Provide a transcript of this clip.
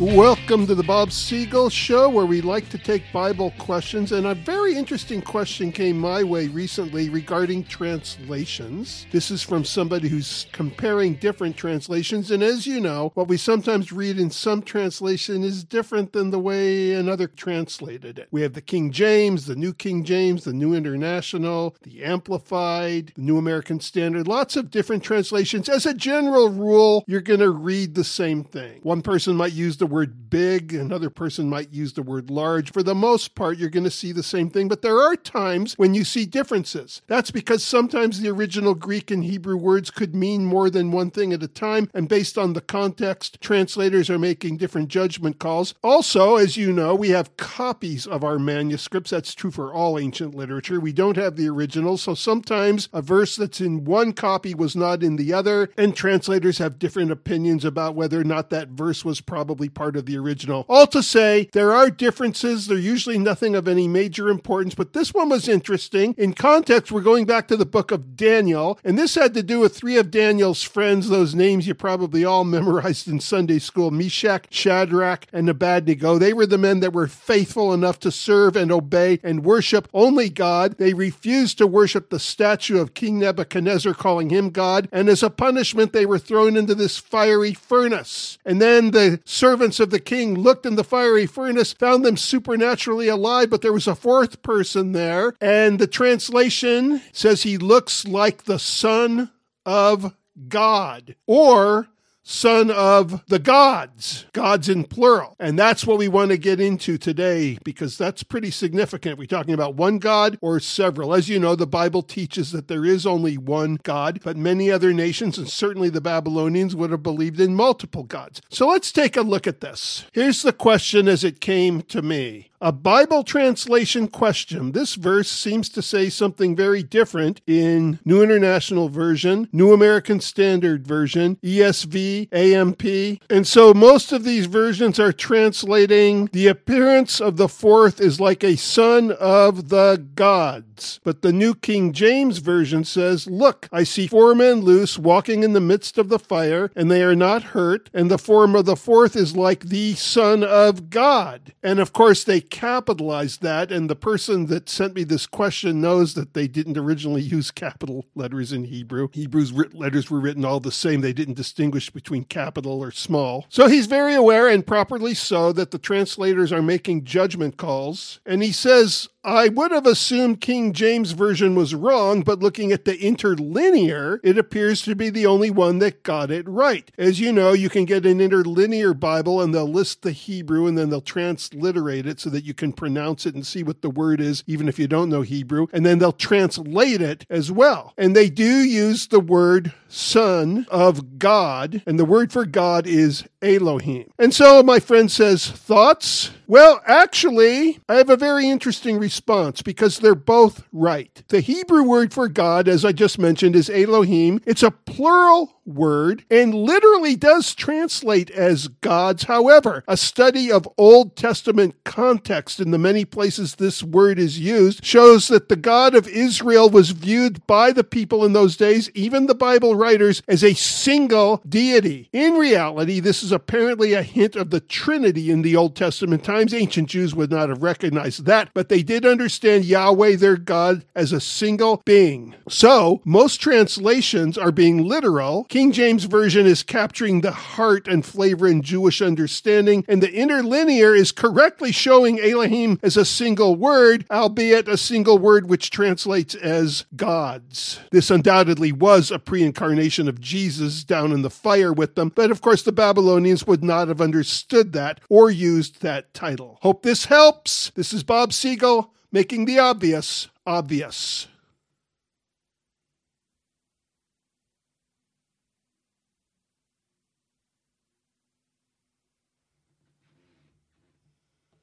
Welcome to the Bob Siegel Show, where we like to take Bible questions. And a very interesting question came my way recently regarding translations. This is from somebody who's comparing different translations. And as you know, what we sometimes read in some translation is different than the way another translated it. We have the King James, the New King James, the New International, the Amplified, the New American Standard, lots of different translations. As a general rule, you're going to read the same thing. One person might use the word big, another person might use the word large. For the most part, you're going to see the same thing, but there are times when you see differences. That's because sometimes the original Greek and Hebrew words could mean more than one thing at a time, and based on the context, translators are making different judgment calls. Also, as you know, we have copies of our manuscripts. That's true for all ancient literature. We don't have the original, so sometimes a verse that's in one copy was not in the other, and translators have different opinions about whether or not that verse was probably part of the original. All to say, there are differences. They're usually nothing of any major importance, but this one was interesting. In context, we're going back to the book of Daniel, and this had to do with three of Daniel's friends, those names you probably all memorized in Sunday school Meshach, Shadrach, and Abednego. They were the men that were faithful enough to serve and obey and worship only God. They refused to worship the statue of King Nebuchadnezzar, calling him God, and as a punishment, they were thrown into this fiery furnace. And then the servants servants of the king looked in the fiery furnace, found them supernaturally alive, but there was a fourth person there. And the translation says he looks like the Son of God. Or son of the gods, gods in plural. And that's what we want to get into today because that's pretty significant. We're talking about one God or several. As you know, the Bible teaches that there is only one God, but many other nations, and certainly the Babylonians, would have believed in multiple gods. So let's take a look at this. Here's the question as it came to me. A Bible translation question. This verse seems to say something very different in New International Version, New American Standard Version, ESV, AMP. And so most of these versions are translating the appearance of the fourth is like a son of the gods. But the New King James Version says, Look, I see four men loose walking in the midst of the fire, and they are not hurt, and the form of the fourth is like the Son of God. And of course, they capitalized that, and the person that sent me this question knows that they didn't originally use capital letters in Hebrew. Hebrew's letters were written all the same, they didn't distinguish between capital or small. So he's very aware, and properly so, that the translators are making judgment calls. And he says, I would have assumed King James Version was wrong, but looking at the interlinear, it appears to be the only one that got it right. As you know, you can get an interlinear Bible and they'll list the Hebrew and then they'll transliterate it so that you can pronounce it and see what the word is, even if you don't know Hebrew. And then they'll translate it as well. And they do use the word son of God, and the word for God is Elohim. And so my friend says, Thoughts? Well, actually, I have a very interesting response because they're both right. The Hebrew word for God, as I just mentioned, is Elohim. It's a plural word and literally does translate as gods. However, a study of Old Testament context in the many places this word is used shows that the God of Israel was viewed by the people in those days, even the Bible writers, as a single deity. In reality, this is apparently a hint of the Trinity in the Old Testament times. Ancient Jews would not have recognized that, but they did understand Yahweh, their God, as a single being. So, most translations are being literal. King James Version is capturing the heart and flavor in Jewish understanding, and the interlinear is correctly showing Elohim as a single word, albeit a single word which translates as gods. This undoubtedly was a pre incarnation of Jesus down in the fire with them, but of course the Babylonians would not have understood that or used that title. Hope this helps. This is Bob Siegel making the obvious obvious.